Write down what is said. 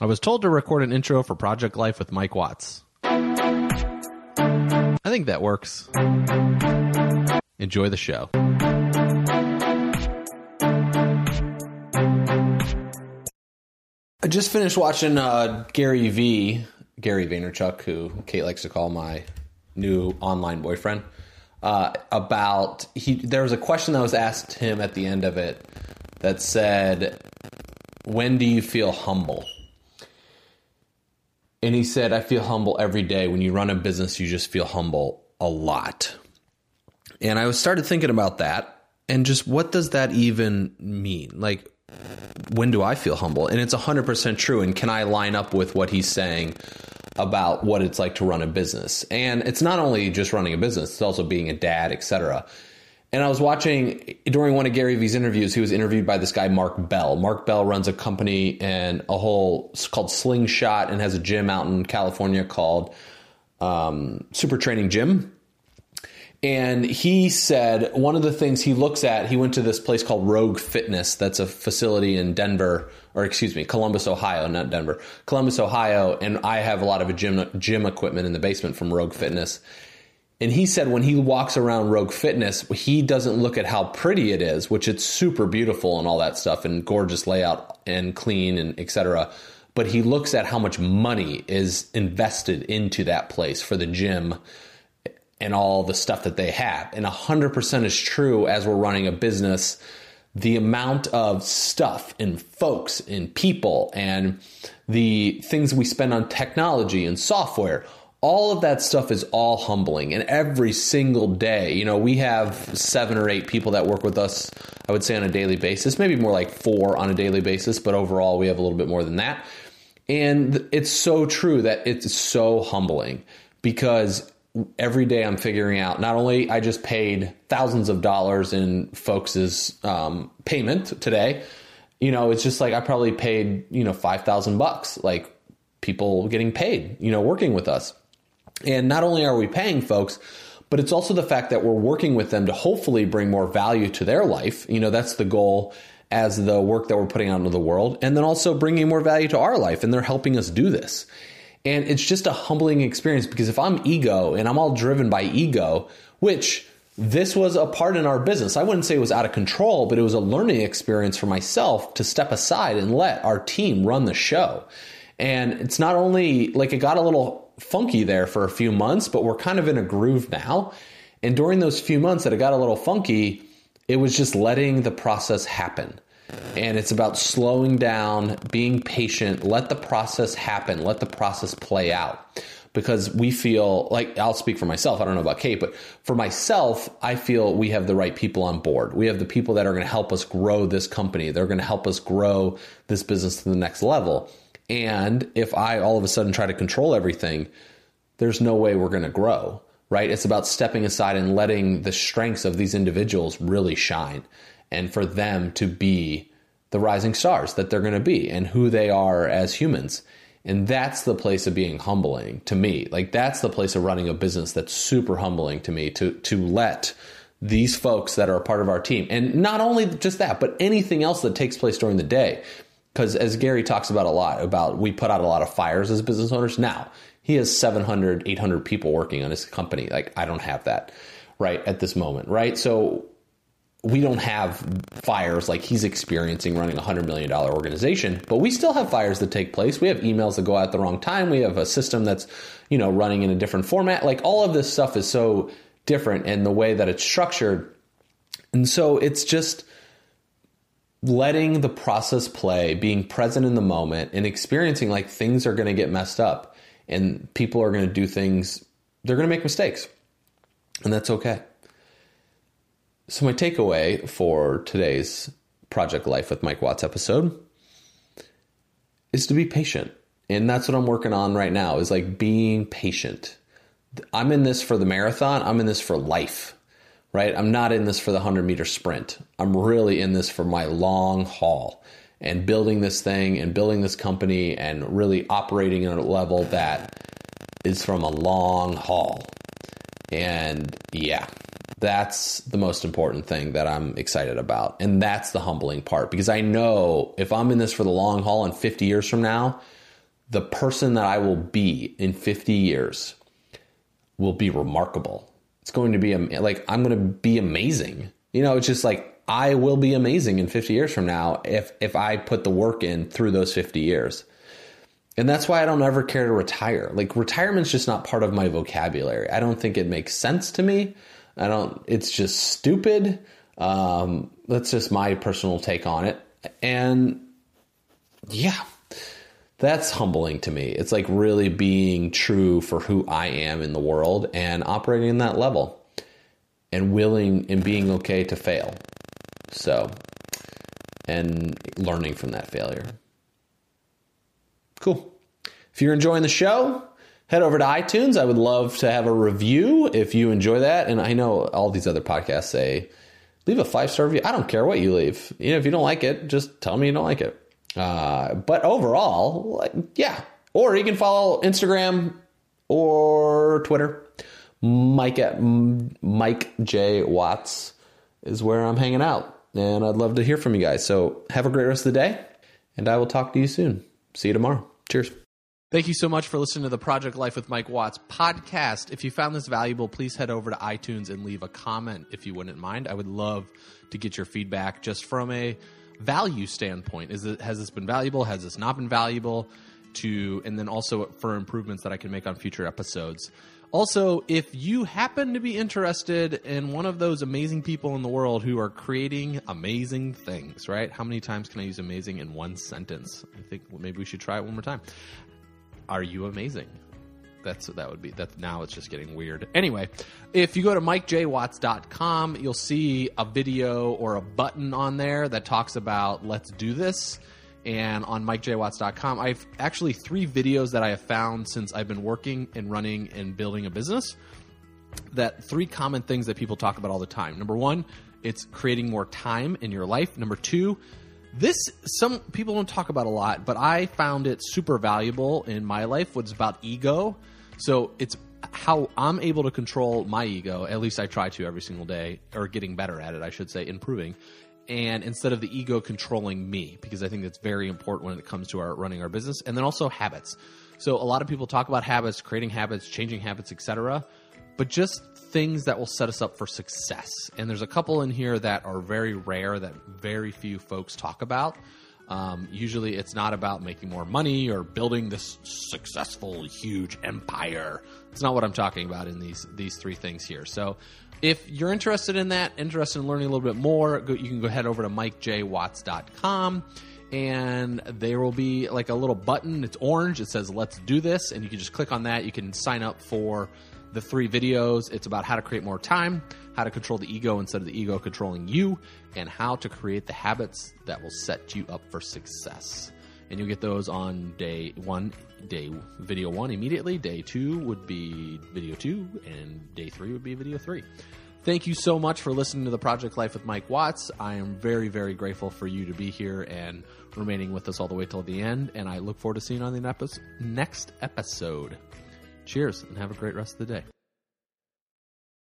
I was told to record an intro for Project Life with Mike Watts. I think that works. Enjoy the show. I just finished watching uh, Gary V, Gary Vaynerchuk, who Kate likes to call my new online boyfriend. Uh, about he, there was a question that was asked him at the end of it that said, "When do you feel humble?" And he said, "I feel humble every day. When you run a business, you just feel humble a lot." And I started thinking about that and just what does that even mean? Like, when do I feel humble? And it's 100% true. And can I line up with what he's saying about what it's like to run a business? And it's not only just running a business, it's also being a dad, etc. And I was watching during one of Gary Vee's interviews, he was interviewed by this guy, Mark Bell. Mark Bell runs a company and a whole, called Slingshot and has a gym out in California called um, Super Training Gym. And he said one of the things he looks at, he went to this place called Rogue Fitness. That's a facility in Denver, or excuse me, Columbus, Ohio, not Denver, Columbus, Ohio. And I have a lot of gym, gym equipment in the basement from Rogue Fitness. And he said when he walks around Rogue Fitness, he doesn't look at how pretty it is, which it's super beautiful and all that stuff and gorgeous layout and clean and etc. But he looks at how much money is invested into that place for the gym and all the stuff that they have. And 100% is true as we're running a business. The amount of stuff and folks and people and the things we spend on technology and software, all of that stuff is all humbling. And every single day, you know, we have seven or eight people that work with us, I would say on a daily basis, maybe more like four on a daily basis, but overall we have a little bit more than that. And it's so true that it's so humbling because every day I'm figuring out not only I just paid thousands of dollars in folks' um, payment today, you know, it's just like I probably paid, you know, 5,000 bucks, like people getting paid, you know, working with us. And not only are we paying folks, but it's also the fact that we're working with them to hopefully bring more value to their life. You know, that's the goal as the work that we're putting out into the world. And then also bringing more value to our life. And they're helping us do this. And it's just a humbling experience because if I'm ego and I'm all driven by ego, which this was a part in our business. I wouldn't say it was out of control, but it was a learning experience for myself to step aside and let our team run the show. And it's not only like it got a little funky there for a few months, but we're kind of in a groove now. And during those few months that it got a little funky, it was just letting the process happen. And it's about slowing down, being patient, let the process happen, let the process play out. Because we feel like I'll speak for myself. I don't know about Kate, but for myself, I feel we have the right people on board. We have the people that are going to help us grow this company. They're going to help us grow this business to the next level. And if I all of a sudden try to control everything, there's no way we're going to grow, right? It's about stepping aside and letting the strengths of these individuals really shine and for them to be the rising stars that they're going to be and who they are as humans. And that's the place of being humbling to me. Like that's the place of running a business that's super humbling to me to to let these folks that are a part of our team and not only just that, but anything else that takes place during the day. Because as Gary talks about a lot about we put out a lot of fires as business owners. Now, he has 700, 800 people working on his company. Like I don't have that right at this moment, right? So we don't have fires like he's experiencing running a $100 million organization, but we still have fires that take place. We have emails that go out at the wrong time. We have a system that's, you know, running in a different format. Like all of this stuff is so different in the way that it's structured. And so it's just letting the process play, being present in the moment and experiencing like things are going to get messed up and people are going to do things, they're going to make mistakes. And that's okay. So, my takeaway for today's Project Life with Mike Watts episode is to be patient. And that's what I'm working on right now is like being patient. I'm in this for the marathon, I'm in this for life, right? I'm not in this for the 100 meter sprint. I'm really in this for my long haul and building this thing and building this company and really operating at a level that is from a long haul. And yeah, that's the most important thing that I'm excited about. And that's the humbling part because I know if I'm in this for the long haul and 50 years from now, the person that I will be in 50 years will be remarkable. It's going to be like I'm going to be amazing. You know, it's just like I will be amazing in 50 years from now if if I put the work in through those 50 years. And that's why I don't ever care to retire. Like retirement's just not part of my vocabulary. I don't think it makes sense to me. I don't it's just stupid. Um, that's just my personal take on it. And yeah, that's humbling to me. It's like really being true for who I am in the world and operating in that level and willing and being okay to fail. So, and learning from that failure. Cool. If you're enjoying the show, head over to iTunes. I would love to have a review if you enjoy that. And I know all these other podcasts say, leave a five star review. I don't care what you leave. You know, if you don't like it, just tell me you don't like it. Uh, but overall, yeah. Or you can follow Instagram or Twitter. Mike at Mike J Watts is where I'm hanging out, and I'd love to hear from you guys. So have a great rest of the day, and I will talk to you soon. See you tomorrow. Cheers. Thank you so much for listening to the Project Life with Mike Watts podcast. If you found this valuable, please head over to iTunes and leave a comment if you wouldn't mind. I would love to get your feedback just from a value standpoint. Is it has this been valuable? Has this not been valuable? To and then also for improvements that I can make on future episodes. Also, if you happen to be interested in one of those amazing people in the world who are creating amazing things, right? How many times can I use amazing in one sentence? I think maybe we should try it one more time. Are you amazing? That's that would be that now it's just getting weird. Anyway, if you go to mikejwatts.com, you'll see a video or a button on there that talks about let's do this. And on mikejwatts.com, I've actually three videos that I have found since I've been working and running and building a business. That three common things that people talk about all the time. Number one, it's creating more time in your life. Number two, this some people don't talk about a lot, but I found it super valuable in my life. What's about ego? So it's how I'm able to control my ego. At least I try to every single day, or getting better at it, I should say, improving. And instead of the ego controlling me, because I think that's very important when it comes to our running our business, and then also habits. So a lot of people talk about habits, creating habits, changing habits, etc but just things that will set us up for success. And there's a couple in here that are very rare that very few folks talk about. Um, usually, it's not about making more money or building this successful, huge empire. It's not what I'm talking about in these these three things here. So, if you're interested in that, interested in learning a little bit more, go, you can go head over to mikejwatts.com and there will be like a little button. It's orange. It says "Let's do this," and you can just click on that. You can sign up for the three videos. It's about how to create more time, how to control the ego instead of the ego controlling you, and how to create the habits that will set you up for success. And you'll get those on day one, day video one immediately. Day two would be video two, and day three would be video three. Thank you so much for listening to the Project Life with Mike Watts. I am very, very grateful for you to be here and remaining with us all the way till the end. And I look forward to seeing you on the next episode. Cheers and have a great rest of the day.